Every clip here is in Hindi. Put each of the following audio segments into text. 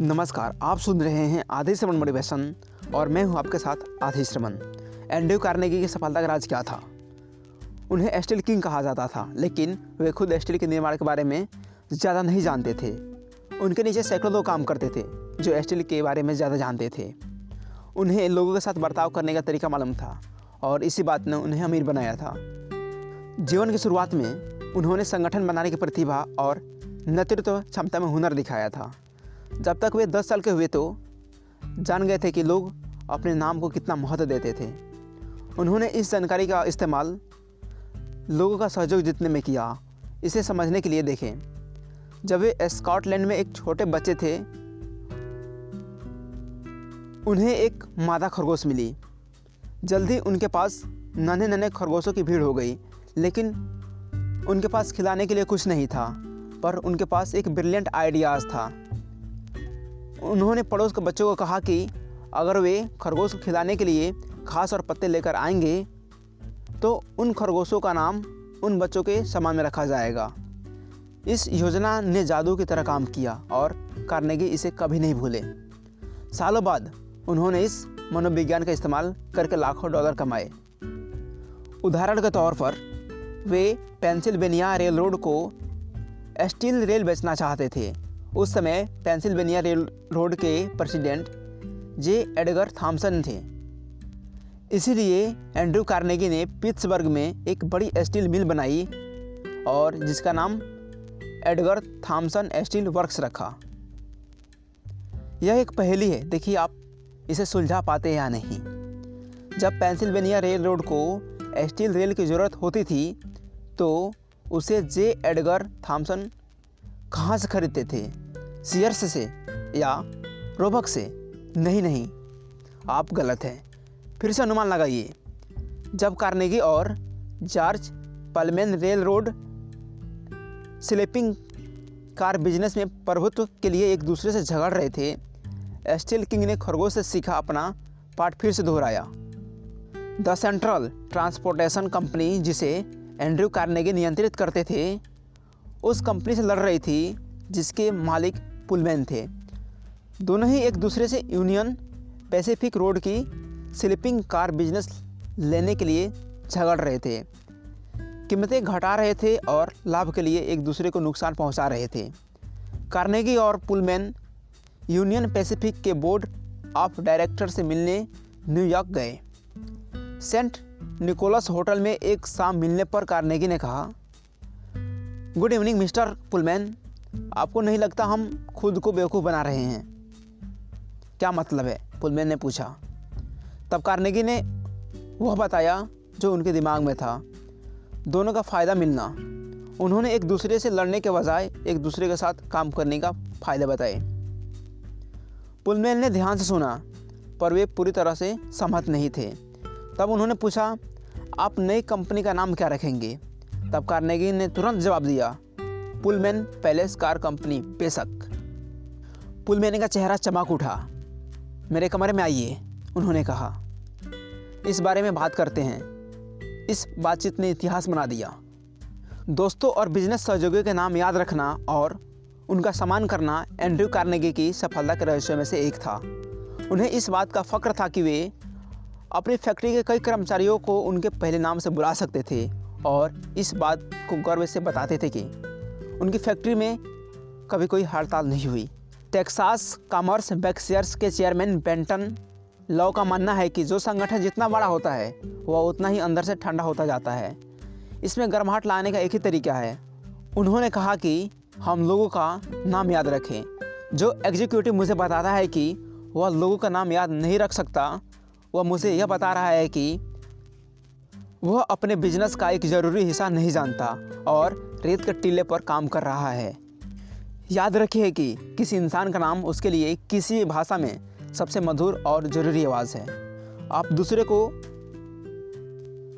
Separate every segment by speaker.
Speaker 1: नमस्कार, आप सुन रहे हैं आधे श्रमण मोटिवेशन और मैं हूँ आपके साथ आधे श्रमण एंड्रयू कार्नेगी की सफलता का राज क्या था? उन्हें स्टील किंग कहा जाता था, लेकिन वे खुद स्टील के निर्माण के बारे में ज़्यादा नहीं जानते थे। उनके नीचे सैकड़ों लोग काम करते थे, जो स्टील के बारे में ज़्यादा जानते थे। उन्हें लोगों के साथ बर्ताव करने का तरीका मालूम था, और इसी बात ने उन्हें अमीर बनाया था। जीवन की शुरुआत में उन्होंने संगठन बनाने की प्रतिभा और नेतृत्व क्षमता में हुनर दिखाया था। जब तक वे दस साल के हुए तो जान गए थे कि लोग अपने नाम को कितना महत्व देते थे। उन्होंने इस जानकारी का इस्तेमाल लोगों का सहयोग जीतने में किया, इसे समझने के लिए देखें। जब वे स्कॉटलैंड में एक छोटे बच्चे थे, उन्हें एक मादा खरगोश मिली। जल्दी उनके पास नन्हे नन्हे खरगोशों की भीड़ हो गई, लेकिन उनके पास खिलाने के लिए कुछ नहीं था, पर उनके पास एक ब्रिलियंट आइडियाज़ था। उन्होंने पड़ोस के बच्चों को कहा कि अगर वे खरगोश को खिलाने के लिए घास और पत्ते लेकर आएँगे तो उन खरगोशों का नाम उन बच्चों के समान में रखा जाएगा। इस योजना ने जादू की तरह काम किया और कार्नेगी इसे कभी नहीं भूले। सालों बाद उन्होंने इस मनोविज्ञान का इस्तेमाल करके लाखों डॉलर कमाए। उदाहरण के तौर पर, वे पेंसिल्वेनिया रेल रोड को स्टील रेल बेचना चाहते थे। उस समय पेंसिल्वेनिया रेल रोड के प्रेसिडेंट जे एडगर थॉमसन थे। इसीलिए एंड्रू कार्नेगी ने पिट्सबर्ग में एक बड़ी स्टील मिल बनाई और जिसका नाम एडगर थॉमसन स्टील वर्क्स रखा। यह एक पहेली है, देखिए आप इसे सुलझा पाते या नहीं। जब पेंसिल्वेनिया रेल रोड को स्टील रेल की ज़रूरत होती थी तो उसे जे एडगर थॉमसन कहाँ से खरीदते थे। सीयर्स से या रोबक से? नहीं नहीं। आप गलत हैं। फिर से अनुमान लगाइए। जब कार्नेगी और George Pullman railroad sleeping car business में प्रभुत्व के लिए एक दूसरे से झगड़ रहे थे, स्टील किंग ने खरगोश से सीखा अपना पाठ फिर से दोहराया। द सेंट्रल ट्रांसपोर्टेशन कंपनी, जिसे एंड्रयू कार्नेगी नियंत्रित करते थे उस कंपनी से लड़ रही थी, जिसके मालिक पुलमैन थे। दोनों ही एक दूसरे से यूनियन, पैसिफिक रोड की स्लीपिंग कार बिज़नेस लेने के लिए झगड़ रहे थे। कीमतें घटा रहे थे और लाभ के लिए एक दूसरे को नुकसान पहुँचा रहे थे। कार्नेगी और पुलमैन यूनियन पैसिफिक के बोर्ड ऑफ़ डायरेक्टर से मिलने न्यूयॉर्क गए। सेंट निकोलस होटल में एक शाम मिलने पर कार्नेगी ने कहा गुड इवनिंग मिस्टर पुलमैन आपको नहीं लगता हम खुद को बेवकूफ़ बना रहे हैं? क्या मतलब है? पुलमैन ने पूछा। तब कार्नेगी ने वह बताया जो उनके दिमाग में था। दोनों का फ़ायदा मिलना। उन्होंने एक दूसरे से लड़ने के बजाय एक दूसरे के साथ काम करने का फ़ायदा बताए। पुलमैन ने ध्यान से सुना, पर वे पूरी तरह से सहमत नहीं थे। तब उन्होंने पूछा, आप नई कंपनी का नाम क्या रखेंगे? तब कार्नेगी ने तुरंत जवाब दिया, पुलमैन पैलेस कार कंपनी, बेशक। पुलमैन का चेहरा चमक उठा। मेरे कमरे में आइए, उन्होंने कहा। इस बारे में बात करते हैं। इस बातचीत ने इतिहास बना दिया। दोस्तों और बिज़नेस सहयोगियों के नाम याद रखना और उनका सम्मान करना एंड्रयू कार्नेगी की सफलता के रहस्यों में से एक था। उन्हें इस बात का फ़ख्र था कि वे अपनी फैक्ट्री के कई कर्मचारियों को उनके पहले नाम से बुला सकते थे। और इस बात को गर्व से बताते थे कि उनकी फैक्ट्री में कभी कोई हड़ताल नहीं हुई। टेक्सास कॉमर्स बैक्सियर्स के चेयरमैन बेंटन लॉ का मानना है कि जो संगठन जितना बड़ा होता है, वह उतना ही अंदर से ठंडा होता जाता है। इसमें गर्माहट लाने का एक ही तरीका है। उन्होंने कहा कि हम लोगों का नाम याद रखें। जो एग्जीक्यूटिव मुझे बताता है कि वह लोगों का नाम याद नहीं रख सकता, वह मुझे यह बता रहा है कि वह अपने बिज़नेस का एक ज़रूरी हिस्सा नहीं जानता और रेत के टीले पर काम कर रहा है। याद रखिए कि किसी इंसान का नाम उसके लिए किसी भाषा में सबसे मधुर और ज़रूरी आवाज़ है। आप दूसरे को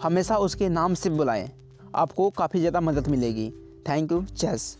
Speaker 1: हमेशा उसके नाम से बुलाएँ। आपको काफ़ी ज़्यादा मदद मिलेगी। Thank you, Chase.